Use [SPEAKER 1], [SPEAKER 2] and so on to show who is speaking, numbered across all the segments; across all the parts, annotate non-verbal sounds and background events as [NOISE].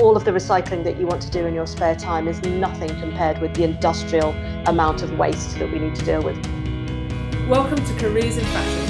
[SPEAKER 1] all of the recycling that you want to do in your spare time is nothing compared with the industrial amount of waste that we need to deal with.
[SPEAKER 2] Welcome to Careers in Fashion.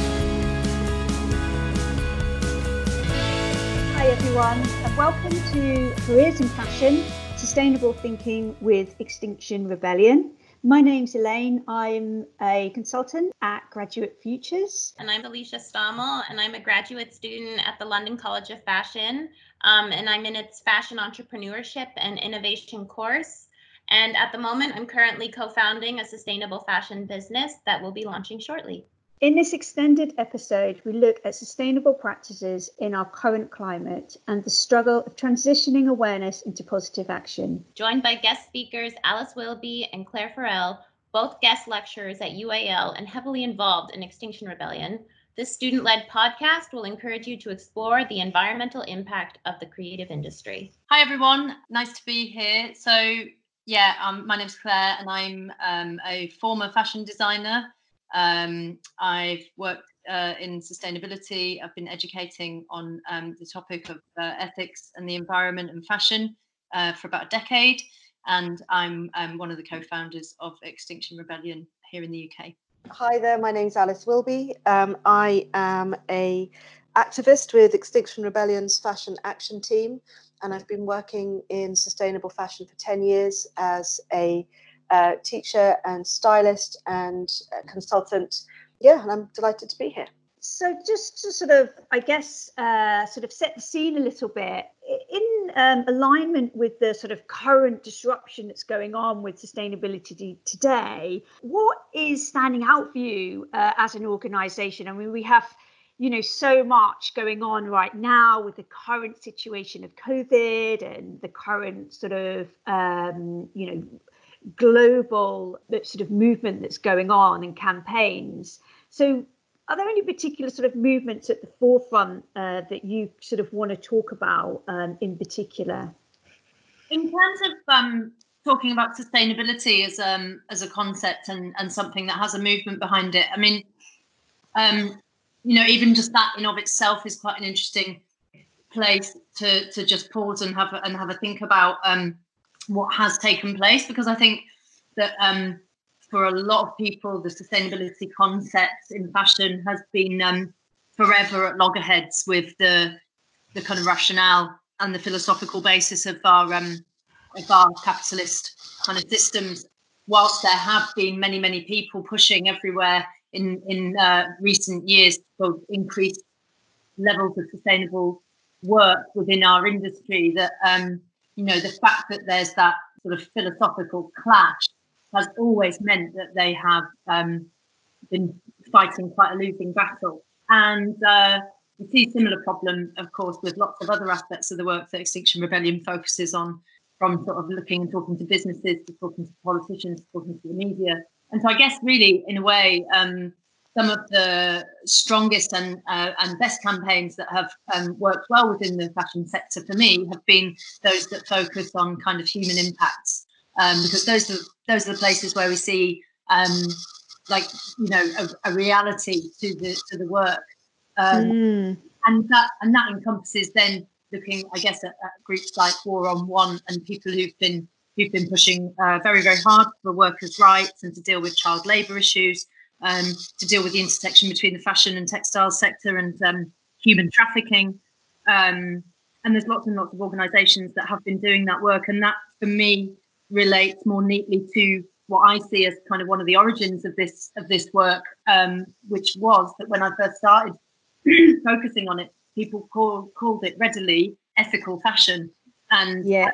[SPEAKER 3] Hi everyone, and welcome to Careers in Fashion Sustainable Thinking with Extinction Rebellion. My name's Elaine. I'm a consultant at Graduate Futures.
[SPEAKER 4] And I'm Alicia Stommel, and I'm a graduate student at the London College of Fashion. Um, and I'm in its Fashion Entrepreneurship and Innovation course. And at the moment, I'm currently co founding a sustainable fashion business that will be launching shortly.
[SPEAKER 3] In this extended episode, we look at sustainable practices in our current climate and the struggle of transitioning awareness into positive action.
[SPEAKER 4] Joined by guest speakers Alice Wilby and Clare Farrell, both guest lecturers at UAL and heavily involved in Extinction Rebellion, this student led podcast will encourage you to explore the environmental impact of the creative industry.
[SPEAKER 5] Hi, everyone. Nice to be here. So, yeah, um, my name's Clare, and I'm um, a former fashion designer um, I've worked uh, in sustainability. I've been educating on um, the topic of uh, ethics and the environment and fashion uh, for about a decade. And I'm um, one of the co founders of Extinction Rebellion here in the UK.
[SPEAKER 1] Hi there, my name's Alice Wilby. Um, I am a activist with Extinction Rebellion's Fashion Action Team, and I've been working in sustainable fashion for 10 years as a uh, teacher and stylist and consultant. Yeah, and I'm delighted to be here.
[SPEAKER 3] So, just to sort of, I guess, uh, sort of set the scene a little bit, in um, alignment with the sort of current disruption that's going on with sustainability today, what is standing out for you uh, as an organisation? I mean, we have you know so much going on right now with the current situation of covid and the current sort of um, you know global sort of movement that's going on and campaigns. So, are there any particular sort of movements at the forefront uh, that you sort of want to talk about um, in particular?
[SPEAKER 5] In terms of um, talking about sustainability as um, as a concept and and something that has a movement behind it, I mean, um, you know, even just that in of itself is quite an interesting place to to just pause and have a, and have a think about. Um, what has taken place because I think that um, for a lot of people, the sustainability concept in fashion has been um, forever at loggerheads with the the kind of rationale and the philosophical basis of our um, of our capitalist kind of systems. Whilst there have been many many people pushing everywhere in in uh, recent years for increased levels of sustainable work within our industry, that um, you know, the fact that there's that sort of philosophical clash has always meant that they have um, been fighting quite a losing battle. And uh, we see a similar problem, of course, with lots of other aspects of the work that Extinction Rebellion focuses on, from sort of looking and talking to businesses to talking to politicians, to talking to the media. And so I guess really, in a way, um, some of the strongest and uh, and best campaigns that have um, worked well within the fashion sector for me have been those that focus on kind of human impacts um, because those are those are the places where we see um, like you know a, a, reality to the to the work um, mm. and that and that encompasses then looking I guess at, at, groups like War on Want and people who've been who've been pushing uh, very very hard for workers' rights and to deal with child labour issues um, to deal with the intersection between the fashion and textile sector and um, human trafficking. Um, and there's lots and lots of organisations that have been doing that work, and that for me relates more neatly to what I see as kind of one of the origins of this of this work, um, which was that when I first started [CLEARS THROAT] focusing on it, people call, called it readily ethical fashion, and
[SPEAKER 3] yeah.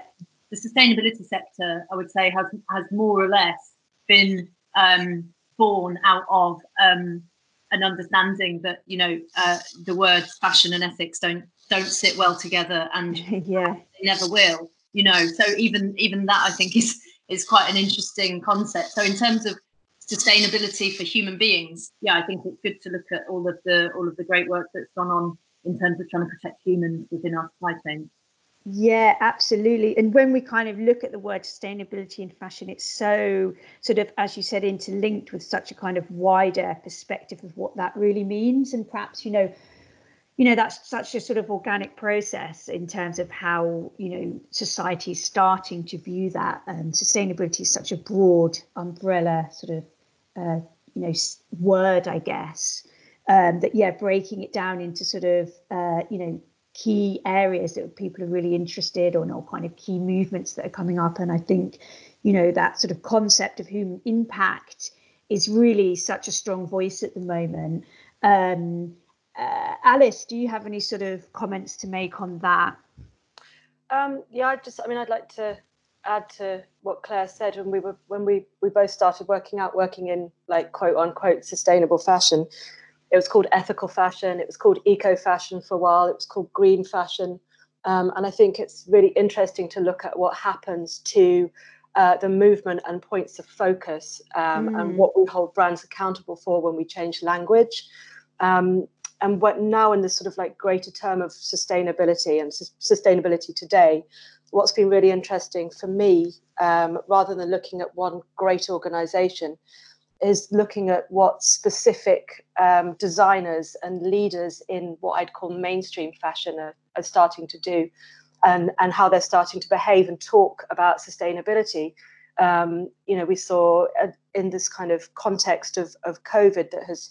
[SPEAKER 5] the sustainability sector, I would say, has has more or less been um, born out of um, an understanding that you know uh, the words fashion and ethics don't don't sit well together, and [LAUGHS]
[SPEAKER 3] yeah,
[SPEAKER 5] they never will. You know, so even even that I think is is quite an interesting concept. So in terms of sustainability for human beings, yeah, I think it's good to look at all of the all of the great work that's gone on in terms of trying to protect humans within our supply chain.
[SPEAKER 3] Yeah, absolutely. And when we kind of look at the word sustainability in fashion, it's so sort of, as you said, interlinked with such a kind of wider perspective of what that really means. And perhaps, you know, you know that's such a sort of organic process in terms of how you know society is starting to view that. And sustainability is such a broad umbrella sort of uh, you know word i guess um, that yeah breaking it down into sort of uh, you know key areas that people are really interested on or kind of key movements that are coming up. And i think you know that sort of concept of human impact is really such a strong voice at the moment. Um, uh, Alice, do you have any sort of comments to make on that?
[SPEAKER 1] Um, yeah, I just, I mean, I'd like to add to what Clare said when we were when we we both started working out, working in like quote unquote sustainable fashion. It was called ethical fashion. It was called eco fashion for a while. It was called green fashion. Um, and I think it's really interesting to look at what happens to uh, the movement and points of focus um, mm. and what we hold brands accountable for when we change language. Um, and what now in this sort of like greater term of sustainability and su- sustainability today what's been really interesting for me um, rather than looking at one great organization is looking at what specific um, designers and leaders in what I'd call mainstream fashion are, are starting to do and, and how they're starting to behave and talk about sustainability. Um, you know, we saw uh, in this kind of context of, of COVID that has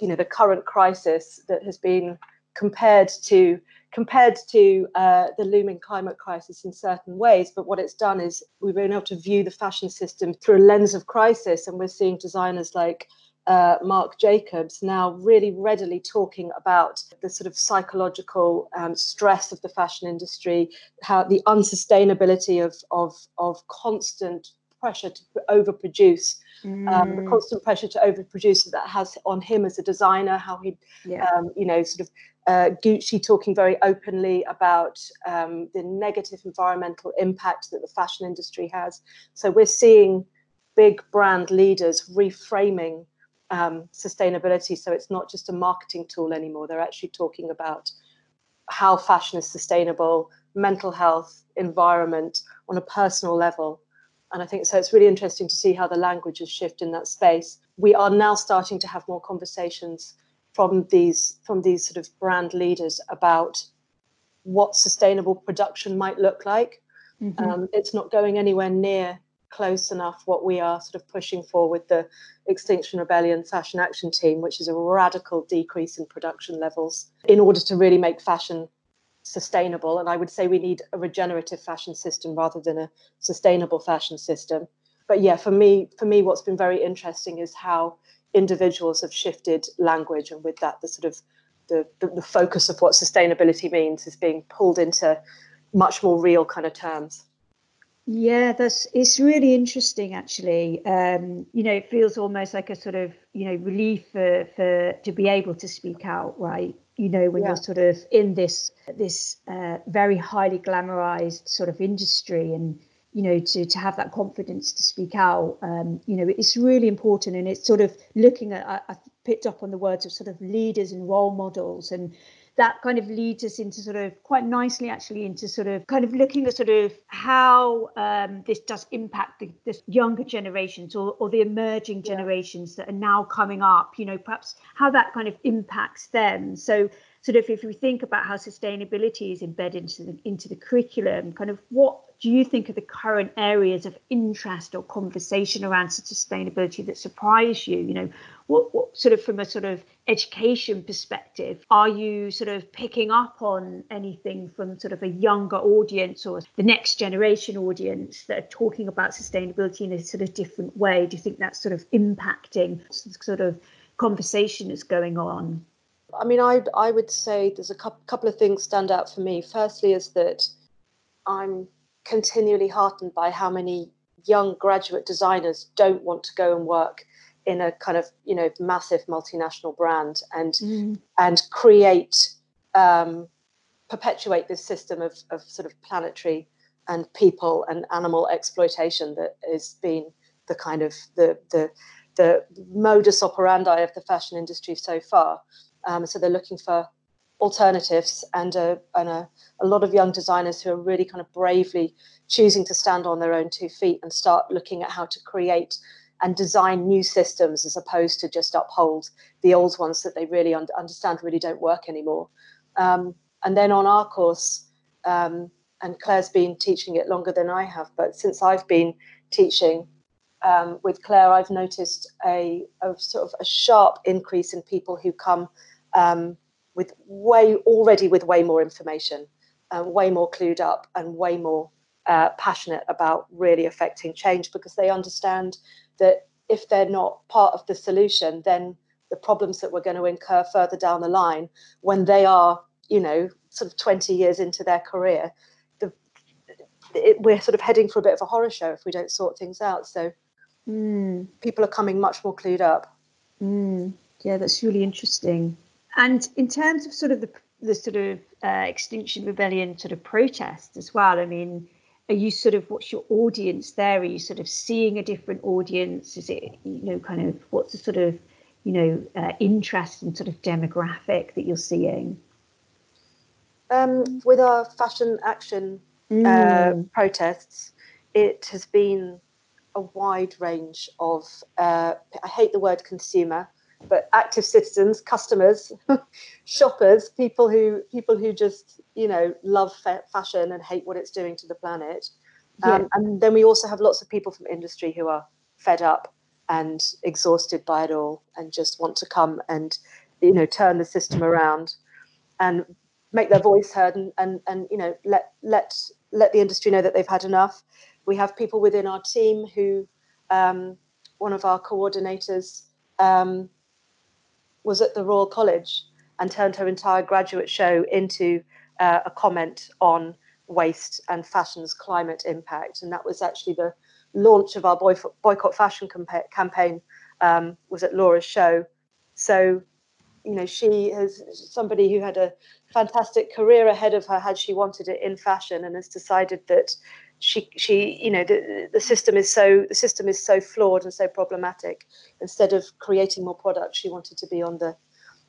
[SPEAKER 1] you know the current crisis that has been compared to compared to uh, the looming climate crisis in certain ways. But what it's done is we've been able to view the fashion system through a lens of crisis, and we're seeing designers like uh, Marc Jacobs now really readily talking about the sort of psychological um, stress of the fashion industry, how the unsustainability of of of constant pressure to overproduce mm. um, the mm. constant pressure to overproduce that has on him as a designer, how he, yeah. um, you know, sort of uh, Gucci talking very openly about um, the negative environmental impact that the fashion industry has. So we're seeing big brand leaders reframing um, sustainability. So it's not just a marketing tool anymore. They're actually talking about how fashion is sustainable, mental health, environment on a personal level. And I think so it's really interesting to see how the languages shift in that space. We are now starting to have more conversations from these from these sort of brand leaders about what sustainable production might look like. Mm-hmm. Um, it's not going anywhere near close enough what we are sort of pushing for with the Extinction Rebellion Fashion Action Team, which is a radical decrease in production levels in order to really make fashion sustainable. And I would say we need a regenerative fashion system rather than a sustainable fashion system. But yeah, for me, for me, what's been very interesting is how individuals have shifted language, and with that, the sort of the, the, the focus of what sustainability means is being pulled into much more real kind of terms.
[SPEAKER 3] Yeah, that's it's really interesting actually. Um, you know, it feels almost like a sort of, you know, relief for for to be able to speak out, right? You know when yeah. you're sort of in this this uh, very highly glamorized sort of industry and you know to to have that confidence to speak out um, you know it's really important and it's sort of looking at I, I picked up on the words of sort of leaders and role models and that kind of leads us into sort of quite nicely actually into sort of kind of looking at sort of how um, this does impact the, the younger generations or, or the emerging generations yeah. that are now coming up you know perhaps how that kind of impacts them so sort of if we think about how sustainability is embedded into the, into the curriculum kind of what do you think are the current areas of interest or conversation around sustainability that surprise you? You know what, what sort of from a sort of education perspective are you sort of picking up on anything from sort of a younger audience or the next generation audience that are talking about sustainability in a sort of different way? Do you think that's sort of impacting sort of conversation that's going on
[SPEAKER 1] i mean i i would say there's a couple of things stand out for me firstly is that i'm continually heartened by how many young graduate designers don't want to go and work in a kind of you know massive multinational brand and mm. and create um, perpetuate this system of, of sort of planetary and people and animal exploitation that has been the kind of the the the modus operandi of the fashion industry so far. Um, so they're looking for alternatives and a, and a, a lot of young designers who are really kind of bravely choosing to stand on their own two feet and start looking at how to create and design new systems as opposed to just uphold the old ones that they really un- understand really don't work anymore. Um, and then on our course, um, and Clare's been teaching it longer than I have, but since I've been teaching um, with Clare, I've noticed a, a, sort of a sharp increase in people who come um, with way already with way more information, uh, way more clued up, and way more uh, passionate about really affecting change because they understand that if they're not part of the solution, then the problems that we're going to incur further down the line when they are, you know, sort of 20 years into their career, the, it, we're sort of heading for a bit of a horror show if we don't sort things out. So mm. people are coming much more clued up.
[SPEAKER 3] Mm. Yeah, that's really interesting. And in terms of sort of the the sort of uh, Extinction Rebellion sort of protest as well, I mean, are you sort of what's your audience there? Are you sort of seeing a different audience? Is it you know kind of what's the sort of you know uh, interest and sort of demographic that you're seeing?
[SPEAKER 1] Um, with our fashion action mm. uh, protests, it has been a wide range of. Uh, I hate the word consumer but active citizens, customers, [LAUGHS] shoppers, people who people who just you know love fa- fashion and hate what it's doing to the planet. Um, yeah. And then we also have lots of people from industry who are fed up and exhausted by it all and just want to come and you know turn the system around and make their voice heard and and, and you know let let let the industry know that they've had enough. We have people within our team who um, one of our coordinators um, was at the Royal College and turned her entire graduate show into uh, a comment on waste and fashion's climate impact. And that was actually the launch of our boycott fashion campaign um, was at Laura's show. So, you know, she has somebody who had a fantastic career ahead of her had she wanted it in fashion and has decided that she she you know the, the system is so the system is so flawed and so problematic. Instead of creating more products she wanted to be on the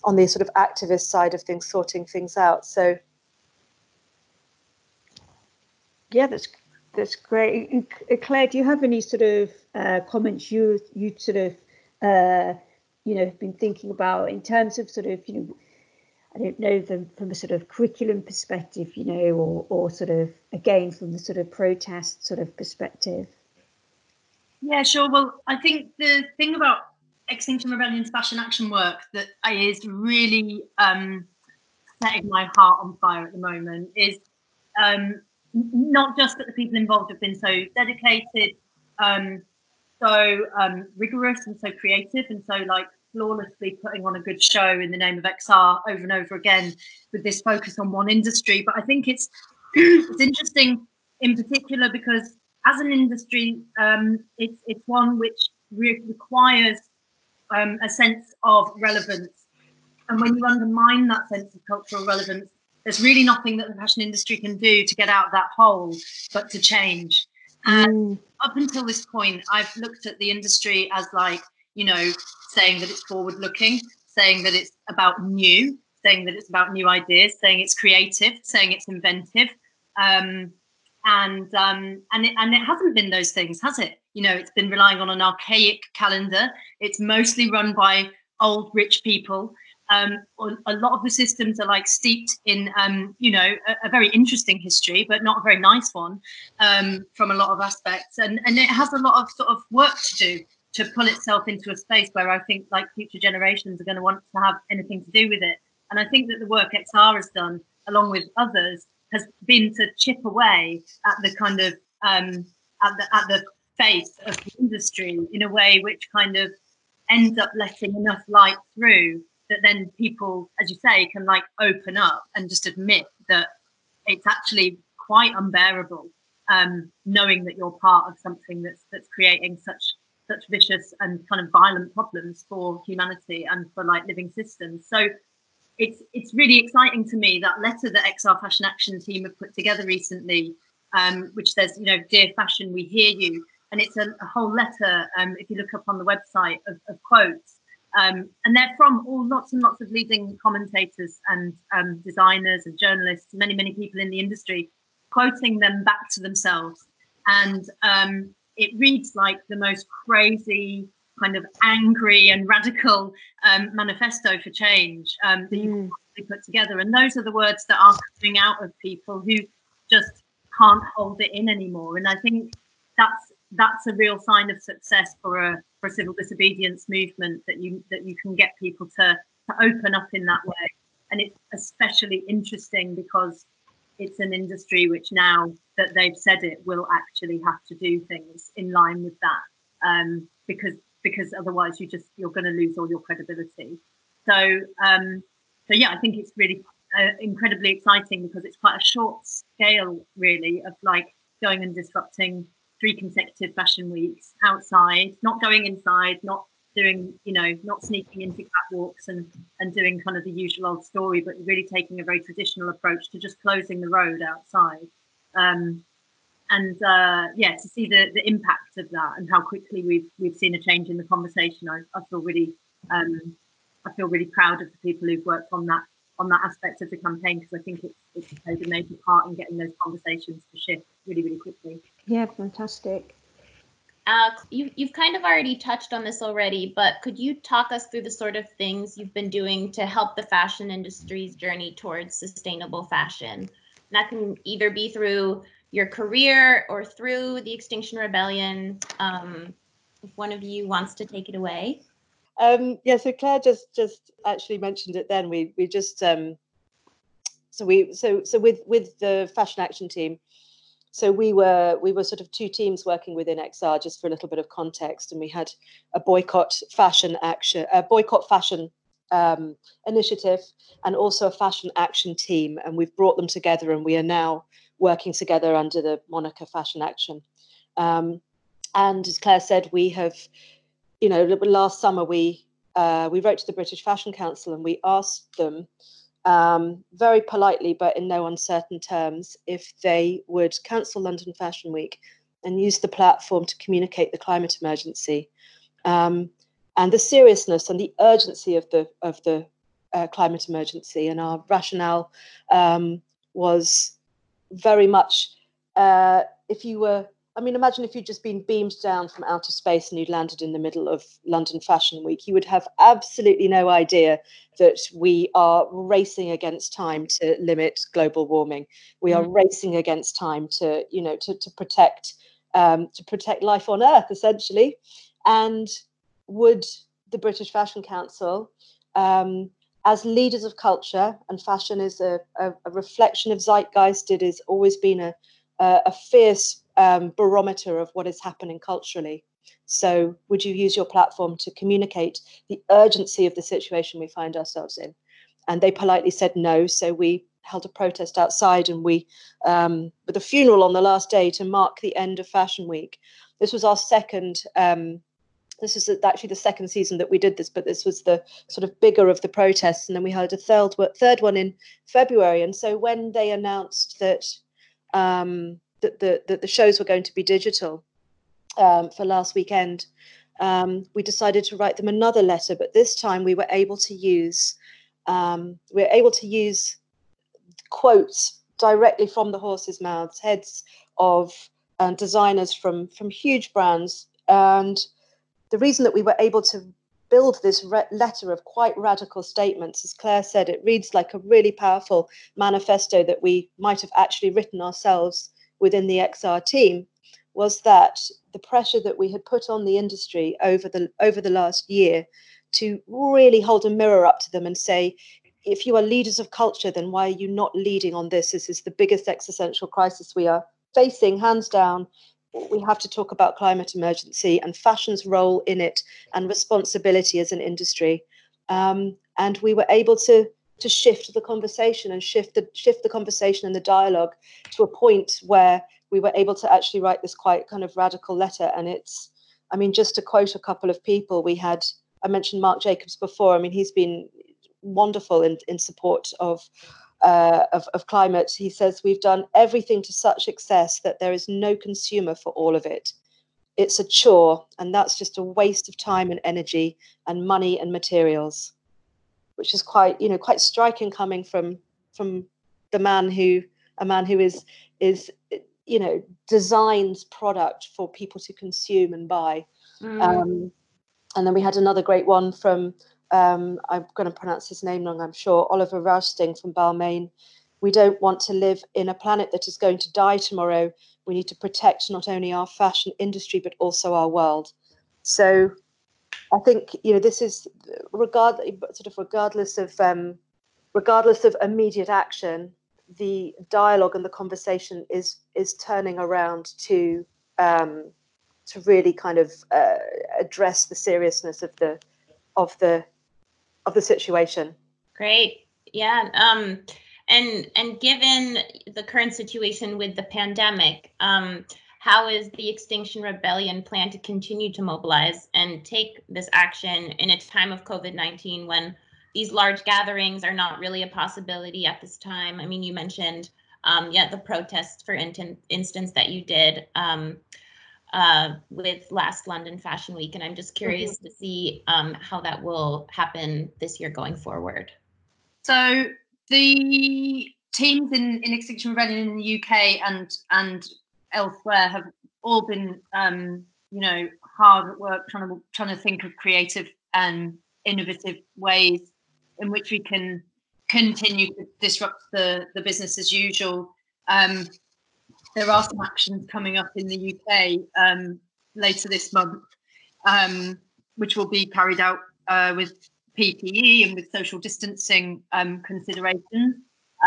[SPEAKER 1] on the sort of activist side of things sorting things out. So
[SPEAKER 3] yeah that's that's great. Clare do you have any sort of uh, comments you you sort of uh, you know have been thinking about in terms of sort of you know I don't know them from a sort of curriculum perspective, you know, or, or sort of again from the sort of protest sort of perspective.
[SPEAKER 5] Yeah, sure. Well, I think the thing about Extinction Rebellion's fashion action work that is really um, setting my heart on fire at the moment is um, not just that the people involved have been so dedicated, um, so um, rigorous and so creative and so like flawlessly putting on a good show in the name of XR over and over again with this focus on one industry. But I think it's [CLEARS THROAT] it's interesting in particular because as an industry, um, it's it's one which re- requires um, a sense of relevance, and when you undermine that sense of cultural relevance, there's really nothing that the fashion industry can do to get out of that hole, but to change. And mm. up until this point, I've looked at the industry as like you know, saying that it's forward looking, saying that it's about new, saying that it's about new ideas, saying it's creative, saying it's inventive. Um, and um, and it, and it hasn't been those things, has it? You know, it's been relying on an archaic calendar. It's mostly run by old rich people. Um, a lot of the systems are like steeped in, um, you know, a, a, very interesting history, but not a very nice one um, from a lot of aspects. And and it has a lot of sort of work to do to pull itself into a space where I think like future generations are going to want to have anything to do with it. And I think that the work XR has done, along with others, has been to chip away at the kind of um, at the at the face of the industry in a way which kind of ends up letting enough light through that then people, as you say, can like open up and just admit that it's actually quite unbearable um, knowing that you're part of something that's that's creating such such vicious and kind of violent problems for humanity and for like living systems. So it's it's really exciting to me that letter that XR Fashion Action team have put together recently, um, which says, you know, dear fashion, we hear you. And it's a, a whole letter, um, if you look up on the website, of, of quotes. Um, and they're from all lots and lots of leading commentators and um, designers and journalists, many, many people in the industry, quoting them back to themselves. And um, it reads like the most crazy kind of angry and radical um, manifesto for change um, that you mm. can put together. And those are the words that are coming out of people who just can't hold it in anymore. And I think that's that's a real sign of success for a for a civil disobedience movement that you that you can get people to to open up in that way. And it's especially interesting because it's an industry which now that they've said it will actually have to do things in line with that um, because because otherwise you just you're going to lose all your credibility. So um, so yeah i think it's really uh, incredibly exciting because it's quite a short scale really of like going and disrupting three consecutive fashion weeks outside not going inside not doing you know not sneaking into catwalks and and doing kind of the usual old story but really taking a very traditional approach to just closing the road outside. Um, and uh, yeah to see the the impact of that and how quickly we've we've seen a change in the conversation i, I feel really um, i feel really proud of the people who've worked on that on that aspect of the campaign because i think it's it's played a major part in getting those conversations to shift really really quickly.
[SPEAKER 3] Yeah fantastic
[SPEAKER 4] uh, you, you've kind of already touched on this already, but could you talk us through the sort of things you've been doing to help the fashion industry's journey towards sustainable fashion? that can either be through your career or through the Extinction Rebellion. Um, if one of you wants to take it away.
[SPEAKER 1] Um, yeah, so Clare just just actually mentioned it. Then we we just um, so we so so with with the fashion action team, so we were we were sort of two teams working within XR just for a little bit of context, and we had a boycott fashion action, a boycott fashion um, initiative, and also a fashion action team, and we've brought them together, and we are now working together under the moniker Fashion Action. Um, and as Clare said, we have, you know, last summer we uh, we wrote to the British Fashion Council and we asked them um, very politely, but in no uncertain terms, if they would cancel London Fashion Week and use the platform to communicate the climate emergency um, and the seriousness and the urgency of the of the uh, climate emergency. And our rationale um, was very much uh, if you were I mean, imagine if you'd just been beamed down from outer space and you'd landed in the middle of London Fashion Week. You would have absolutely no idea that we are racing against time to limit global warming. We are mm. racing against time to, you know, to, to protect um, to protect life on Earth, essentially. And would the British Fashion Council, um, as leaders of culture, and fashion is a, a, a reflection of zeitgeist, it has always been a, a, a fierce um, barometer of what is happening culturally. So, would you use your platform to communicate the urgency of the situation we find ourselves in? And they politely said no. So, we held a protest outside and we, um, with a funeral on the last day to mark the end of Fashion Week. This was our second. Um, this is actually the second season that we did this, but this was the sort of bigger of the protests. And then we held a third, third one in February. And so when they announced that um, that the, that the shows were going to be digital um, for last weekend, um, we decided to write them another letter. But this time we were able to use um, we were able to use quotes directly from the horses' mouths, heads of uh, designers from from huge brands, and the reason that we were able to build this re- letter of quite radical statements. As Clare said, it reads like a really powerful manifesto that we might have actually written ourselves within the XR team was that the pressure that we had put on the industry over the over the last year to really hold a mirror up to them and say if you are leaders of culture then why are you not leading on this? This is the biggest existential crisis we are facing hands down. We have to talk about climate emergency and fashion's role in it and responsibility as an industry. Um, and we were able to to shift the conversation and shift the shift the conversation and the dialogue to a point where we were able to actually write this quite kind of radical letter. And it's i mean just to quote a couple of people we had i mentioned Marc Jacobs before. I mean he's been wonderful in, in support of, uh, of of climate. He says we've done everything to such excess that there is no consumer for all of it. It's a chore and that's just a waste of time and energy and money and materials which is quite you know quite striking coming from from the man who a man who is is you know designs product for people to consume and buy. Mm. um, and then we had another great one from um, i'm going to pronounce his name wrong i'm sure oliver Rousteing from balmain. We don't want to live in a planet that is going to die tomorrow. We need to protect not only our fashion industry but also our world. So i think you know this is regard sort of regardless of um, regardless of immediate action the dialogue and the conversation is is turning around to um, to really kind of uh, address the seriousness of the of the of the situation.
[SPEAKER 4] Great, yeah. Um, and and given the current situation with the pandemic, um, how is the Extinction Rebellion plan to continue to mobilize and take this action in a time of COVID nineteen when these large gatherings are not really a possibility at this time. I mean, you mentioned, um, yeah, the protests, for in- instance, that you did um, uh, with last London Fashion Week, and I'm just curious mm-hmm. to see um, how that will happen this year going forward.
[SPEAKER 5] So the teams in, in Extinction Rebellion in the UK and and elsewhere have all been, um, you know, hard at work trying to trying to think of creative and innovative ways in which we can continue to disrupt the, the business as usual. Um, there are some actions coming up in the UK um, later this month, um, which will be carried out uh, with PPE and with social distancing um, considerations.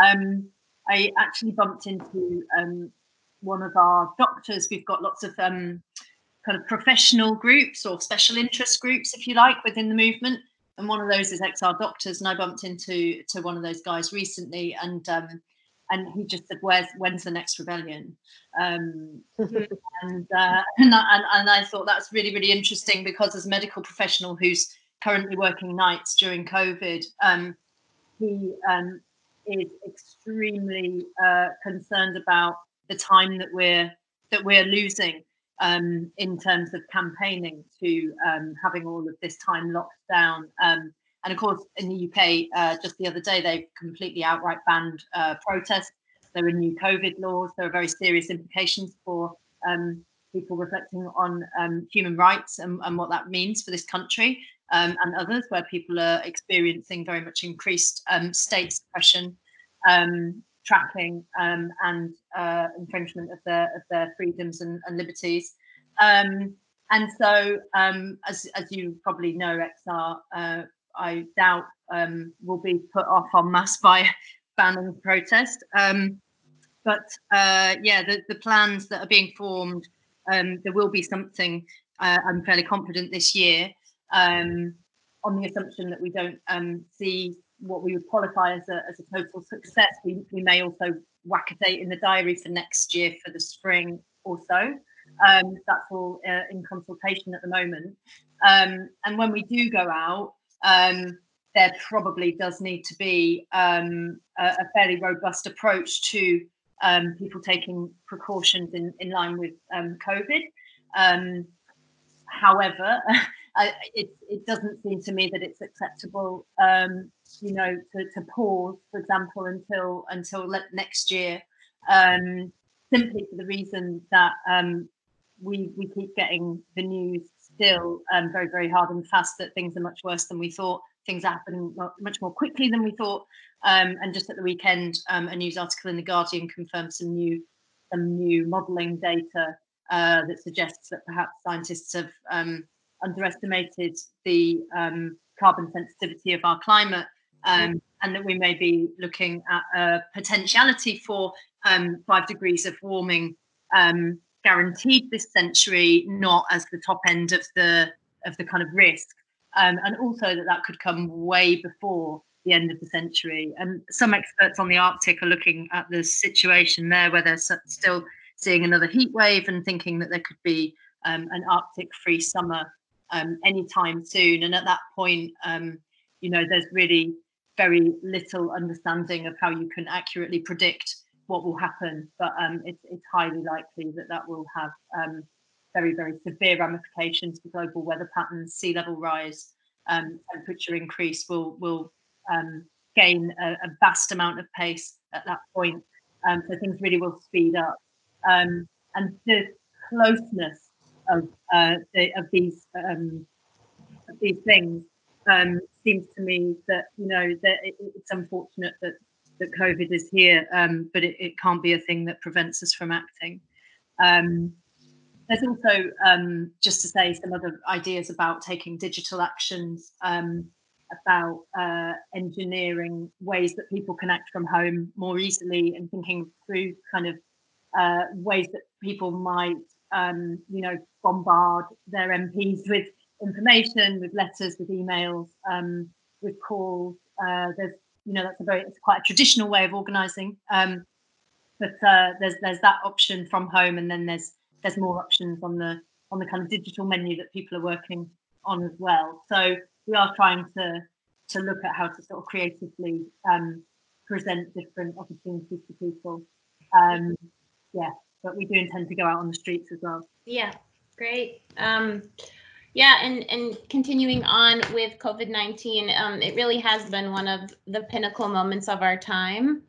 [SPEAKER 5] Um, I actually bumped into um, one of our doctors. We've got lots of um, kind of professional groups or special interest groups, if you like, within the movement and one of those is XR Doctors, and I bumped into to one of those guys recently, and um, and he just said, "Where's when's the next rebellion?" Um, and, uh, [LAUGHS] and, I, and I thought that's really really interesting because as a medical professional who's currently working nights during COVID, um, he um, is extremely uh, concerned about the time that we're that we're losing um, in terms of campaigning to um, having all of this time locked down. Um, and of course, in the UK, uh, just the other day, they completely outright banned uh, protests. There are new COVID laws. There are very serious implications for um, people reflecting on um, human rights and, and, what that means for this country um, and others, where people are experiencing very much increased state suppression tracking um, and uh, infringement of their of their freedoms and, and liberties. Um, and so, um, as as you probably know, XR, uh, I doubt um, will be put off en masse [LAUGHS] by ban banning protest. Um, but uh, yeah, the, the plans that are being formed, um, there will be something. Uh, I'm fairly confident this year, on the assumption that we don't see what we would qualify as a, as a total success. We, we may also whack a date in the diary for next year for the spring or so. Um, that's all uh, in consultation at the moment. Um, and when we do go out, um, there probably does need to be um, a, a, fairly robust approach to um, people taking precautions in, in line with um, COVID. however, [LAUGHS] It, it doesn't seem to me that it's acceptable, um, you know, to, to pause, for example, until until next year, um, simply for the reason that um, we we keep getting the news still um, very very hard and fast that things are much worse than we thought. Things are happening much more quickly than we thought. Um, and just at the weekend, um, a news article in the Guardian confirmed some new some new modelling data uh, that suggests that perhaps scientists have um, underestimated the um, carbon sensitivity of our climate um, and that we may be looking at a potentiality for um, five degrees of warming um, guaranteed this century, not as the top end of the of the kind of risk, um, and also that that could come way before the end of the century. And some experts on the Arctic are looking at the situation there, where they're still seeing another heat wave and thinking that there could be um, an Arctic free summer um, anytime soon. And at that point, um, you know, there's really very little understanding of how you can accurately predict what will happen. But um, it's, it's highly likely that that will have um, very, very severe ramifications for global weather patterns, sea level rise, um, temperature increase will will um, gain a, a, vast amount of pace at that point. so things really will speed up. and the closeness of uh, the, of these um, of these things um, seems to me that you know that it, it's unfortunate that that COVID is here, um, but it, it, can't be a thing that prevents us from acting. Um, there's also um, just to say some other ideas about taking digital actions, um, about uh, engineering ways that people can act from home more easily, and thinking through kind of uh, ways that people might, um, you know, bombard their MPs with information, with letters, with emails, um, with calls. Uh, there's, you know, that's a very, it's quite a traditional way of organising. Um, but uh, there's there's that option from home, and then there's there's more options on the on the kind of digital menu that people are working on as well. So we are trying to to look at how to sort of creatively um, present different opportunities to people. Um, yeah, but we do intend to go out on the streets as well.
[SPEAKER 4] Yeah, great. Um, yeah, and and continuing on with COVID nineteen, um, it really has been one of the pinnacle moments of our time.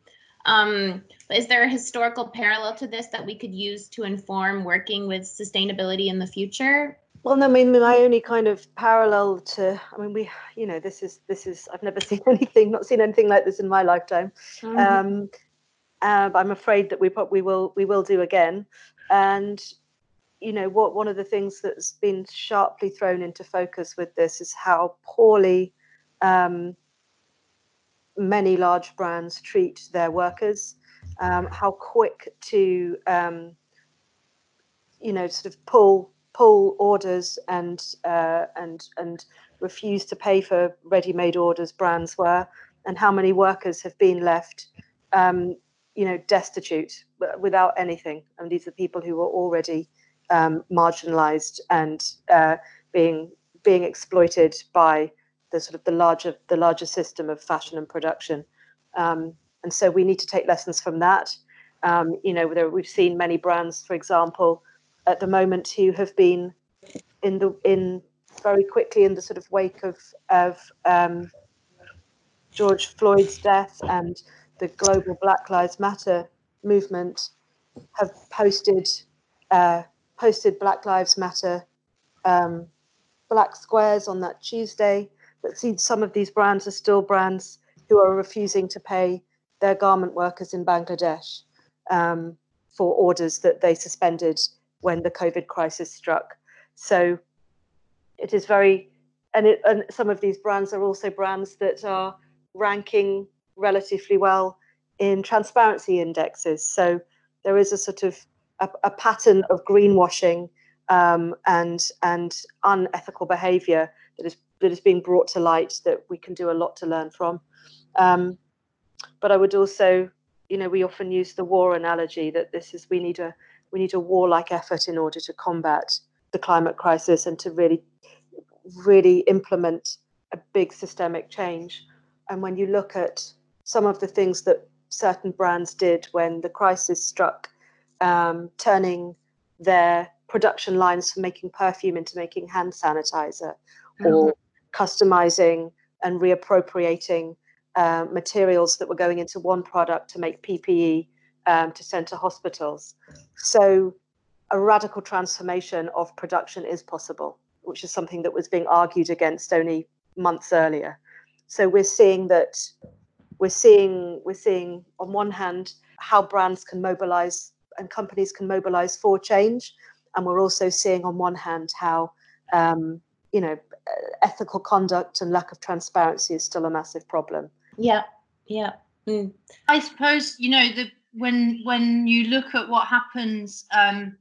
[SPEAKER 4] Um, is there a historical parallel to this that we could use to inform working with sustainability in the future?
[SPEAKER 1] Well, no, I mean, my only kind of parallel to, I mean, we, you know, this is, this is, I've never [LAUGHS] seen anything, not seen anything like this in my lifetime. Mm-hmm. Um, uh, I'm afraid that we probably will, we will do again. And, you know, what one of the things that's been sharply thrown into focus with this is how poorly um, many large brands treat their workers, um, how quick to um, you know sort of pull pull orders and uh, and and refuse to pay for ready-made orders brands were, and how many workers have been left um, you know destitute without anything. And these are people who were already um, marginalized and uh, being being exploited by the sort of the larger the larger system of fashion and production. Um, and so we need to take lessons from that. Um, you know, there, we've seen many brands, for example, at the moment who have been in the in very quickly in the sort of wake of of um, George Floyd's death and the global Black Lives Matter movement have posted uh, posted Black Lives Matter um, black squares on that Tuesday but see some of these brands are still brands who are refusing to pay their garment workers in Bangladesh um, for orders that they suspended when the COVID crisis struck. So it is very, and, it, and some of these brands are also brands that are ranking relatively well in transparency indexes. So there is a sort of a, a pattern of greenwashing um, and and unethical behaviour that is that is being brought to light that we can do a lot to learn from. Um, but I would also, you know, we often use the war analogy that this is we need a we need a warlike effort in order to combat the climate crisis and to really really implement a big systemic change. And when you look at some of the things that certain brands did when the crisis struck, um, turning their production lines from making perfume into making hand sanitizer, or customizing and reappropriating uh, materials that were going into one product to make PPE um, to send to hospitals. So, a radical transformation of production is possible, which is something that was being argued against only months earlier. So, we're seeing that we're seeing we're seeing on one hand how brands can mobilize and companies can mobilize for change, and we're also seeing on one hand how um, you know ethical conduct and lack of transparency is still a massive problem.
[SPEAKER 4] Yeah, yeah. Mm.
[SPEAKER 5] I suppose you know the when when you look at what happens um,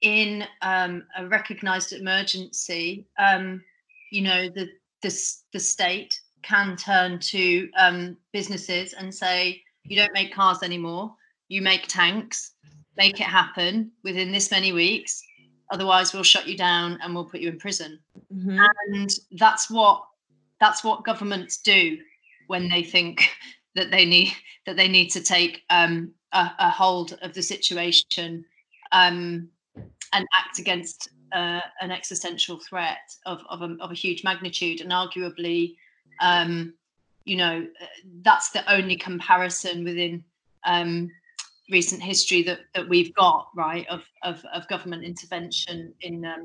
[SPEAKER 5] in um, a recognised emergency, um, you know the the the state can turn to um, businesses and say you don't make cars anymore, you make tanks, make it happen within this many weeks, otherwise we'll shut you down and we'll put you in prison. Mm-hmm. and that's what that's what governments do when they think [LAUGHS] that they need that they need to take um, a, a, hold of the situation um, and act against uh, an existential threat of, of a, of, a, huge magnitude. And arguably um, you know that's the only comparison within um, recent history that, that we've got, right, of, of, of government intervention in um,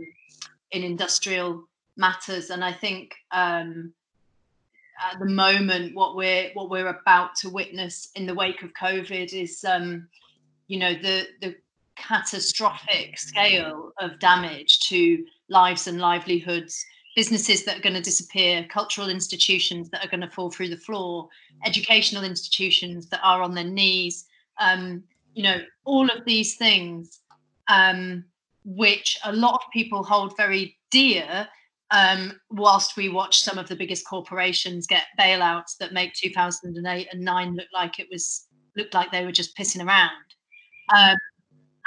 [SPEAKER 5] in industrial matters. And I think um, at the moment, what we're what we're about to witness in the wake of COVID is, um, you know, the the catastrophic scale of damage to lives and livelihoods businesses that are going to disappear, cultural institutions that are going to fall through the floor, educational institutions that are on their knees, um, you know, all of these things, um, which a lot of people hold very dear, um, whilst we watch some of the biggest corporations get bailouts that make 2008 and 9 look like it was looked like they were just pissing around. Um,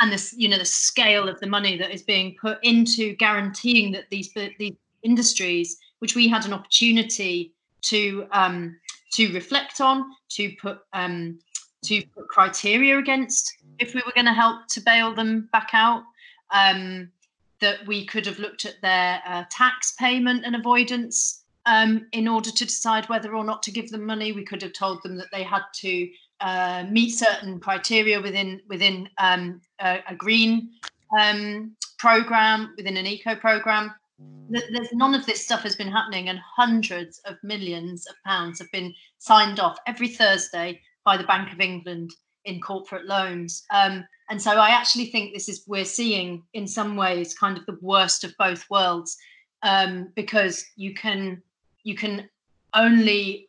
[SPEAKER 5] and this, you know, the scale of the money that is being put into guaranteeing that these these industries, which we had an opportunity to um, to reflect on, to put um, to put criteria against if we were going to help to bail them back out. Um, that we could have looked at their uh, tax payment and avoidance um, in order to decide whether or not to give them money. We could have told them that they had to uh, meet certain criteria within within um, a, a, green um, program, within an eco program. There's none of this stuff has been happening, and hundreds of millions of pounds have been signed off every Thursday by the Bank of England in corporate loans. Um, and so I actually think this is we're seeing in some ways kind of the worst of both worlds um, because you can you can only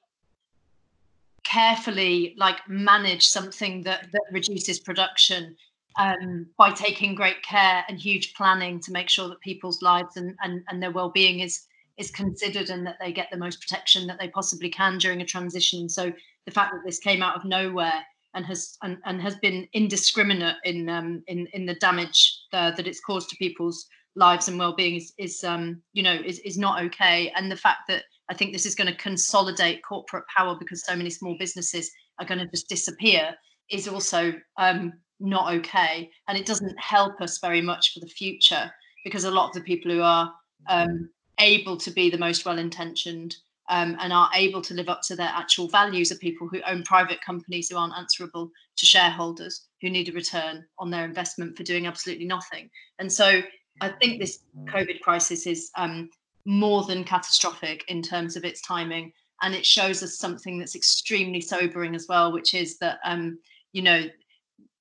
[SPEAKER 5] carefully like manage something that that reduces production um, by taking great care and huge planning to make sure that people's lives and, and, and their well-being is is considered and that they get the most protection that they possibly can during a transition. So the fact that this came out of nowhere and has and, and has been indiscriminate in um, in in the damage uh, that it's caused to people's lives and well-being is is um, you know is is not okay. And the fact that I think this is going to consolidate corporate power because so many small businesses are going to just disappear is also um, not okay, and it doesn't help us very much for the future because a lot of the people who are um, able to be the most well-intentioned um, and are able to live up to their actual values are people who own private companies who aren't answerable to shareholders who need a return on their investment for doing absolutely nothing. And so I think this COVID crisis is um, more than catastrophic in terms of its timing. And it shows us something that's extremely sobering as well, which is that, um, you know,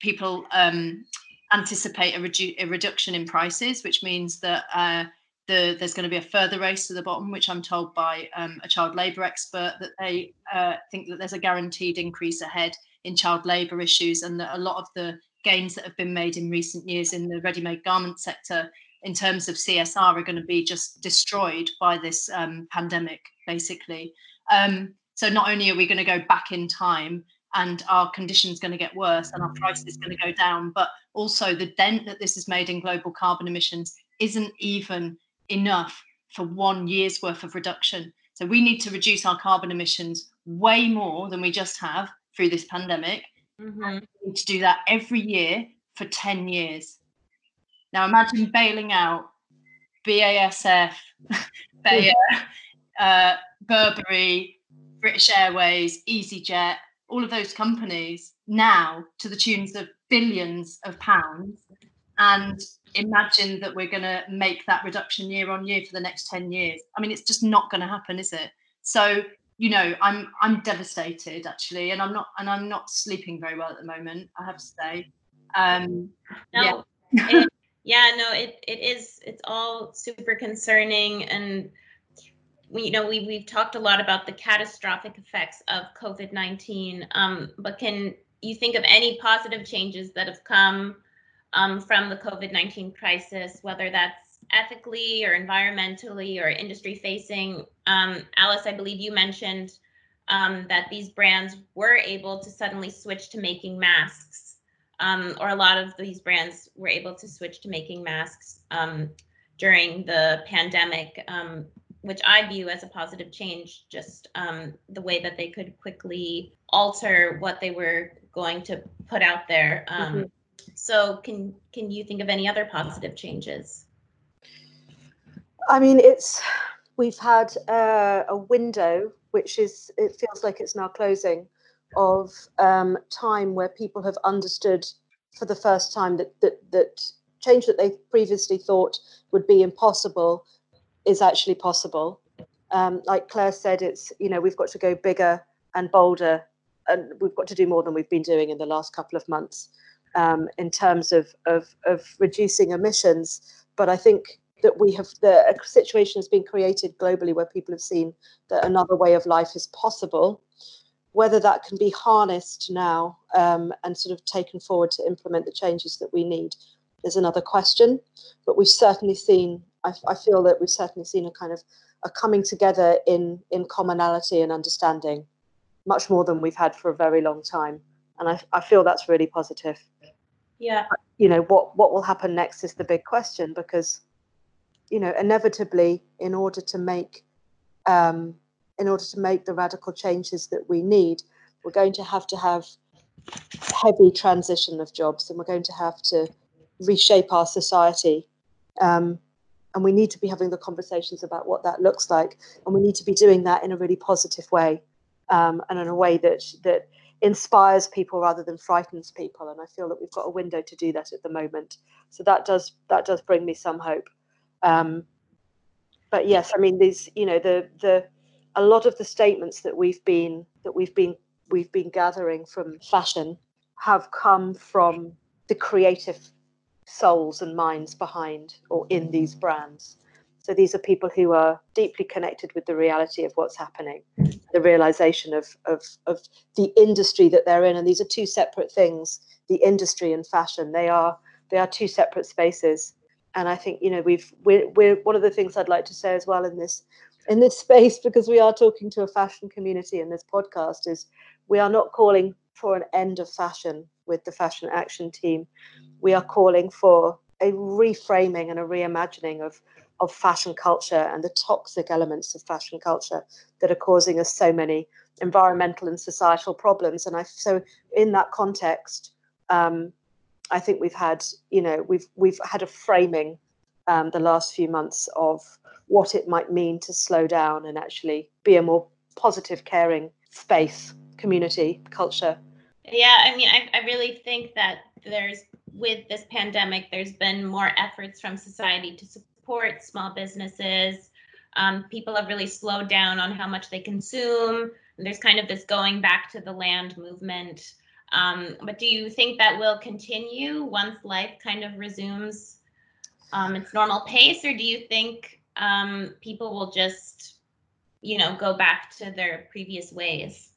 [SPEAKER 5] people um, anticipate a, redu- a, reduction in prices, which means that uh, the, there's going to be a further race to the bottom, which I'm told by um, a child labour expert that they uh, think that there's a guaranteed increase ahead in child labour issues, and that a lot of the gains that have been made in recent years in the ready-made garment sector in terms of CSR are going to be just destroyed by this um, pandemic, basically. Um, so not only are we going to go back in time and our conditions are going to get worse and our price is going to go down, but also the dent that this has made in global carbon emissions isn't even enough for one year's worth of reduction. So we need to reduce our carbon emissions way more than we just have through this pandemic. Mm-hmm. We need to do that every year for 10 years. Now imagine bailing out BASF, [LAUGHS] Bayer, uh, Burberry, British Airways, EasyJet, all of those companies now to the tunes of billions of pounds and imagine that we're going to make that reduction year on year for the next 10 years. I mean it's just not going to happen is it? So you know i'm i'm devastated actually and i'm not and i'm not sleeping very well at the moment i have to say. Um
[SPEAKER 4] no, yeah. It, [LAUGHS] yeah no it it is it's all super concerning and we, you know, we, we've talked a lot about the catastrophic effects of COVID 19, um, but can you think of any positive changes that have come um, from the COVID 19 crisis, whether that's ethically or environmentally or industry facing? Um, Alice, I believe you mentioned um, that these brands were able to suddenly switch to making masks, um, or a lot of these brands were able to switch to making masks um, during the pandemic which I view as a positive change, just um, the way that they could quickly alter what they were going to put out there. Um, mm-hmm. So, can can you think of any other positive changes?
[SPEAKER 1] I mean, it's we've had uh, a window which is it feels like it's now closing of um, time where people have understood for the first time that that that change that they previously thought would be impossible is actually possible. Um, like Clare said, it's you know we've got to go bigger and bolder, and we've got to do more than we've been doing in the last couple of months um, in terms of, of of reducing emissions. But I think that we have the situation has been created globally where people have seen that another way of life is possible. Whether that can be harnessed now um, and sort of taken forward to implement the changes that we need is another question. But we've certainly seen, I, I feel that we've certainly seen a kind of a coming together in in commonality and understanding, much more than we've had for a very long time. And I, I feel that's really positive.
[SPEAKER 4] Yeah.
[SPEAKER 1] You know what what will happen next is the big question because you know, inevitably, in order to make um, in order to make the radical changes that we need, we're going to have to have heavy transition of jobs, and we're going to have to reshape our society. Um, and we need to be having the conversations about what that looks like, and we need to be doing that in a really positive way, um, and in a way that that inspires people rather than frightens people. And I feel that we've got a window to do that at the moment. So that does that does bring me some hope. Um, but yes, I mean these, you know, the the a lot of the statements that we've been that we've been we've been gathering from fashion have come from the creative souls and minds behind or in these brands. So these are people who are deeply connected with the reality of what's happening, the realization of, of, of the industry that they're in. And these are two separate things, the industry and fashion. They are they are two separate spaces and I think you know we've we're, we're one of the things I'd like to say as well in this in this [LAUGHS] space because we are talking to a fashion community in this podcast is we are not calling for an end of fashion with the fashion action team we are calling for a reframing and a reimagining of of fashion culture and the toxic elements of fashion culture that are causing us so many environmental and societal problems and i so in that context um, I think we've had, you know, we've we've had a framing um, the last few months of what it might mean to slow down and actually be a more positive, caring space, community, culture.
[SPEAKER 4] Yeah, I mean, I, I really think that there's with this pandemic, there's been more efforts from society to support small businesses. Um, people have really slowed down on how much they consume. There's kind of this going back to the land movement. Um, but do you think that will continue once life kind of resumes um, its normal pace, or do you think um, people will just, you know, go back to their previous ways?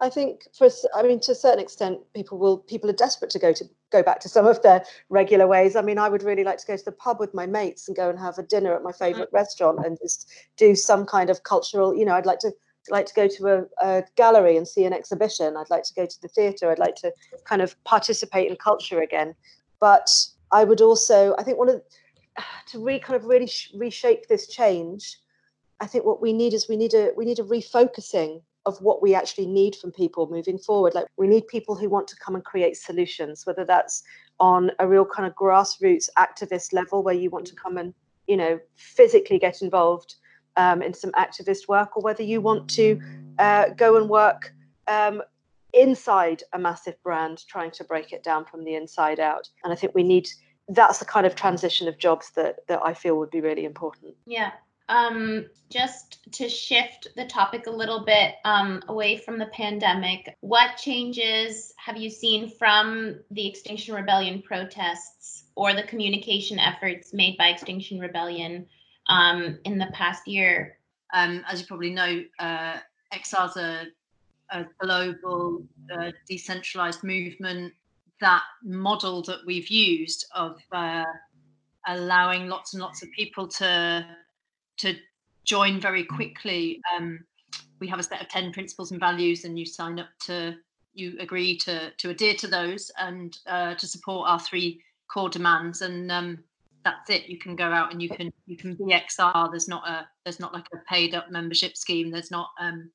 [SPEAKER 1] I think for I mean to a certain extent people will people are desperate to go to go back to some of their regular ways. I mean I would really like to go to the pub with my mates and go and have a dinner at my favorite mm-hmm. restaurant and just do some kind of cultural, you know, I'd like to like to go to a, a, gallery and see an exhibition. I'd like to go to the theatre. I'd like to kind of participate in culture again. But I would also, I think, one of to re kind of really sh- reshape this change. I think what we need is we need a we need a refocusing of what we actually need from people moving forward. Like we need people who want to come and create solutions, whether that's on a real kind of grassroots activist level where you want to come and you know physically get involved um, in some activist work, or whether you want to uh, go and work um, inside a massive brand, trying to break it down from the inside out. And I think we need that's the kind of transition of jobs that that I feel would be really important.
[SPEAKER 4] Yeah. Um, just to shift the topic a little bit um, away from the pandemic, what changes have you seen from the Extinction Rebellion protests or the communication efforts made by Extinction Rebellion um, in the past year.
[SPEAKER 5] Um, as you probably know, uh, XR's a, a global uh, decentralized movement. That model that we've used of uh, allowing lots and lots of people to to join very quickly. Um, we have a set of ten principles and values, and you sign up to you agree to to adhere to those and uh, to support our three core demands. And um, that's it. You can go out and you can you can be XR. There's not a there's not like a paid up membership scheme. There's not um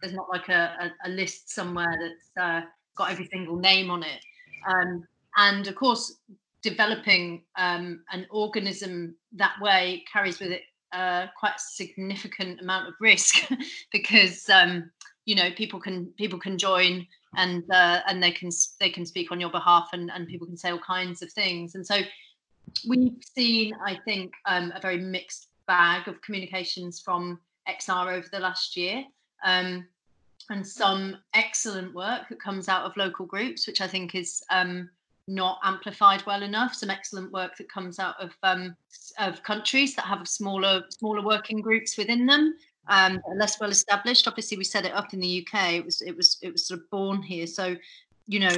[SPEAKER 5] there's not like a, a, a list somewhere that's uh, got every single name on it. Um, and of course, developing um, an organism that way carries with it uh, quite significant amount of risk [LAUGHS] because um, you know people can people can join and uh, and they can they can speak on your behalf and, and people can say all kinds of things. And so we've seen i think um, a very mixed bag of communications from xr over the last year um, and some excellent work that comes out of local groups which i think is um, not amplified well enough some excellent work that comes out of um, of countries that have smaller smaller working groups within them um, less well established. Obviously, we set it up in the UK. It was it was it was sort of born here. So, you know,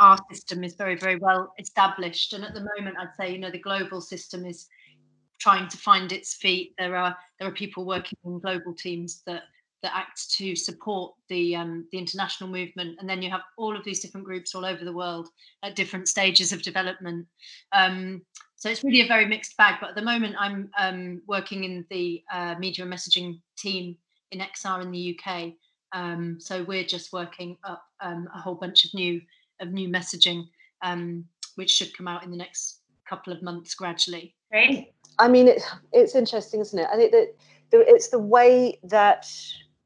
[SPEAKER 5] our system is very very well established. And at the moment, I'd say you know the global system is trying to find its feet. There are there are people working in global teams that that act to support the um, the international movement, and then you have all of these different groups all over the world at different stages of development. Um, so it's really a very mixed bag. But at the moment, I'm um, working in the uh, media and messaging team in XR in the UK. Um, so we're just working up um, a whole bunch of new of new messaging, um, which should come out in the next couple of months gradually.
[SPEAKER 4] Great.
[SPEAKER 1] I mean, it, it's interesting, isn't it? I think that it's the way that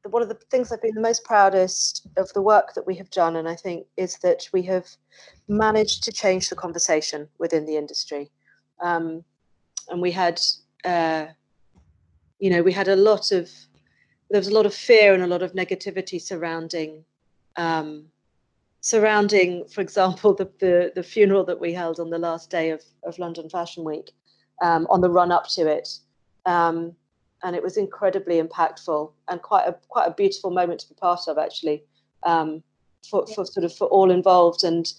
[SPEAKER 1] one of the things I've been the most proudest of the work that we have done, and I think, is that we have managed to change the conversation within the industry. Um, and we had, uh, you know, we had a lot of, there was a lot of fear and a lot of negativity surrounding, um, surrounding, for example, [LAUGHS] the, the, the funeral that we held on the last day of, of London Fashion Week, um, on the run up to it. And it was incredibly impactful and quite a quite a beautiful moment to be part of actually um, for, for sort of for all involved. And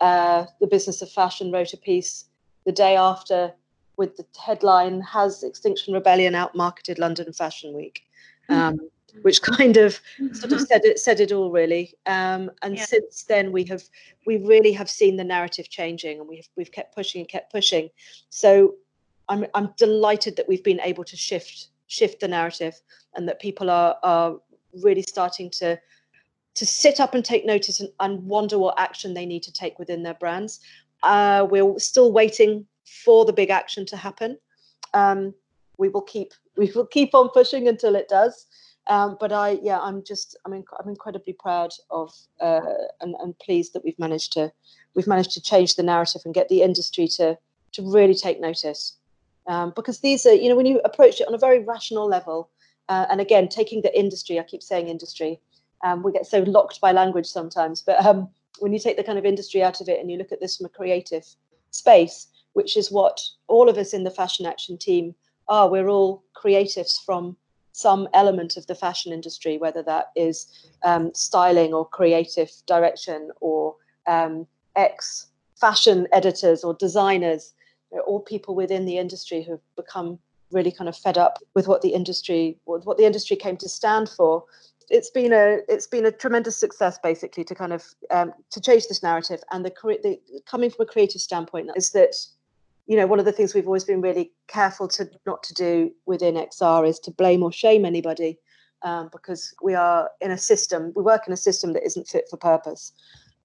[SPEAKER 1] uh, the business of fashion wrote a piece the day after with the headline has extinction rebellion outmarketed london fashion week? Hmm. um, which kind of sort of said it said it all really. Um, and yeah. since then we have we really have seen the narrative changing and we've we've kept pushing and kept pushing. So I'm, I'm delighted that we've been able to shift shift the narrative and that people are are really starting to to sit up and take notice and, and wonder what action they need to take within their brands. Uh, we're still waiting for the big action to happen. Um, we will keep we will keep on pushing until it does. Um, but I yeah I'm just I'm inc- I'm incredibly proud of uh, and, and pleased that we've managed to we've managed to change the narrative and get the industry to to really take notice um, because these are you know when you approach it on a very rational level uh, and again taking the industry I keep saying industry um, we get so locked by language sometimes but um, when you take the kind of industry out of it and you look at this from a creative space which is what all of us in the fashion action team are we're all creatives from some element of the fashion industry whether that is um, styling or creative direction or um, ex fashion editors or designers they're all people within the industry who've become really kind of fed up with what the industry what the industry came to stand for. It's been a it's been a tremendous success basically to kind of um, to change this narrative. And the, the coming from a creative standpoint is that you know one of the things we've always been really careful to not to do within xr is to blame or shame anybody um, because we are in a system we work in a system that isn't fit for purpose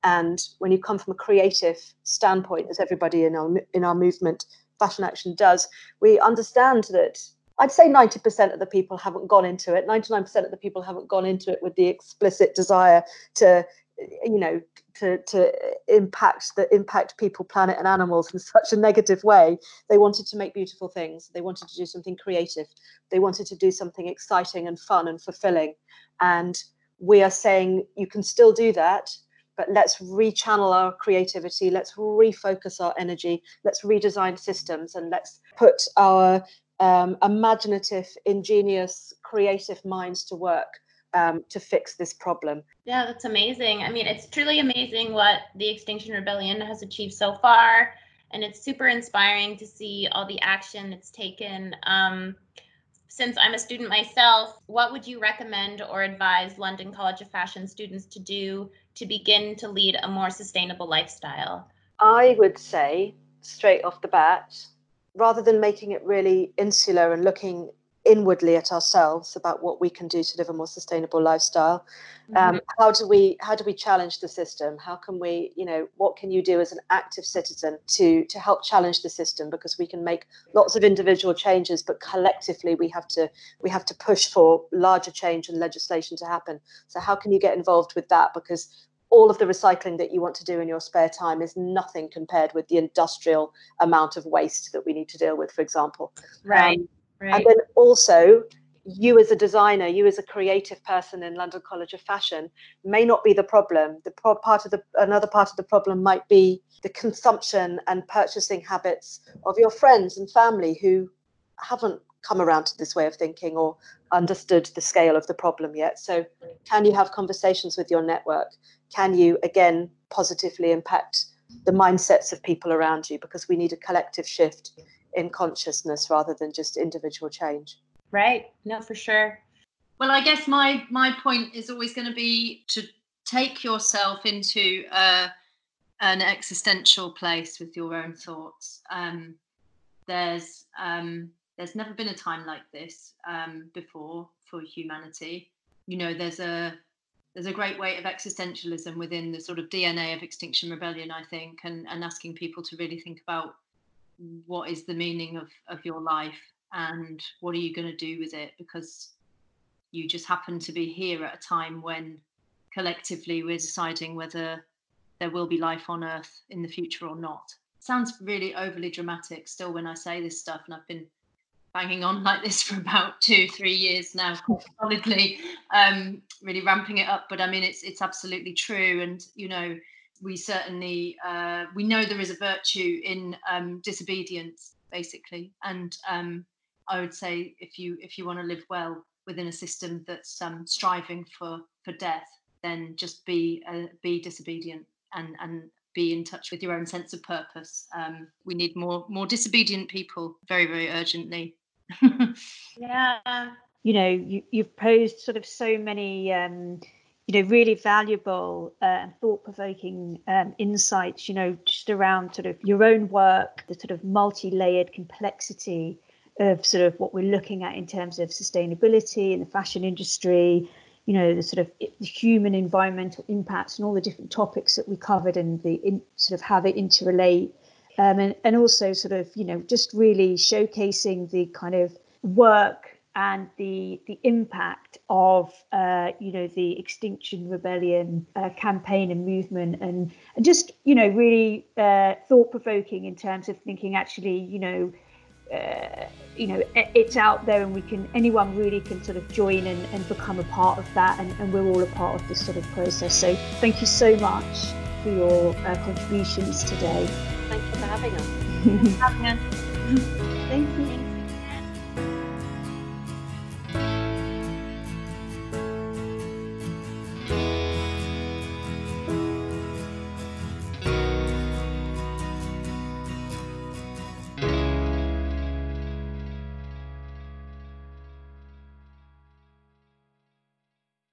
[SPEAKER 1] and when you come from a creative standpoint, as everybody in our in our movement, Fashion Action does, we understand that I'd say 90% of the people haven't gone into it. 99% of the people haven't gone into it with the explicit desire to, you know, to, to impact the impact people, planet, and animals in [LAUGHS] such a negative way. They wanted to make beautiful things. They wanted to do something creative. They wanted to do something exciting and fun and fulfilling. And we are saying you can still do that but let's rechannel our creativity let's refocus our energy let's redesign systems and let's put our um, imaginative ingenious creative minds to work um, to fix this problem.
[SPEAKER 4] Yeah that's amazing. I mean it's truly amazing what the extinction rebellion has achieved so far and it's super inspiring to see all the action it's taken. Um, since I'm a student myself, what would you recommend or advise London College of Fashion students to do to begin to lead a more sustainable lifestyle?
[SPEAKER 1] I would say, straight off the bat, rather than making it really insular and looking inwardly at ourselves about what we can do to live a more sustainable lifestyle um, mm-hmm. how do we how do we challenge the system how can we you know what can you do as an active citizen to to help challenge the system because we can make lots of individual changes but collectively we have to we have to push for larger change and legislation to happen so how can you get involved with that because all of the recycling that you want to do in your spare time is nothing compared with the industrial amount of waste that we need to deal with, for example.
[SPEAKER 4] Right. Um, right.
[SPEAKER 1] And then also, you as a designer, you as a creative person in London College of Fashion may not be the problem. The pro- part of the another part of the problem might be the consumption and purchasing habits of your friends and family who haven't come around to this way of thinking or understood the scale of the problem yet. So, can you have conversations with your network? Can you again positively impact the mindsets of people around you? Because we need a collective shift in consciousness rather than just individual change.
[SPEAKER 4] Right. No, for sure.
[SPEAKER 5] Well, I guess my my point is always going to be to take yourself into uh, an existential place with your own thoughts. Um, there's um, there's never been a time like this um, before for humanity. You know, there's a there's a great weight of existentialism within the sort of DNA of Extinction Rebellion, I think, and, and asking people to really think about what is the meaning of, of your life and what are you going to do with it? Because you just happen to be here at a time when collectively we're deciding whether there will be life on earth in the future or not. Sounds really overly dramatic still when i say this stuff and i've been banging on [LAUGHS] like this for about two three years now solidly um, really ramping it up but i mean it's it's absolutely true and you know we certainly uh, we know there is a virtue in um, disobedience basically and um, I would say if you if you want to live well within a system that's um, striving for for death, then just be uh, be disobedient and and be in touch with your own sense of purpose. Um, we need more more disobedient people very very urgently. [LAUGHS]
[SPEAKER 4] yeah.
[SPEAKER 3] You know, you, you've posed sort of so many um, you know really valuable and uh, thought-provoking um, insights you know just around sort of your own work the sort of multi-layered complexity of sort of what we're looking at in terms of sustainability in the fashion industry, you know, the sort of the human environmental impacts and all the different topics that we covered and the in, sort of how they interrelate. Um, and, and also sort of, you know, just really showcasing the kind of work and the the impact of uh, you know the Extinction Rebellion uh, campaign and movement, and and just you know really uh, thought provoking in terms of thinking actually you know uh, you know it's out there and we can anyone really can sort of join and, and become a part of that and, and, we're all a part of this sort of process. So thank you so much for your uh, contributions today.
[SPEAKER 1] Thank you for having us. [LAUGHS]
[SPEAKER 3] Thank you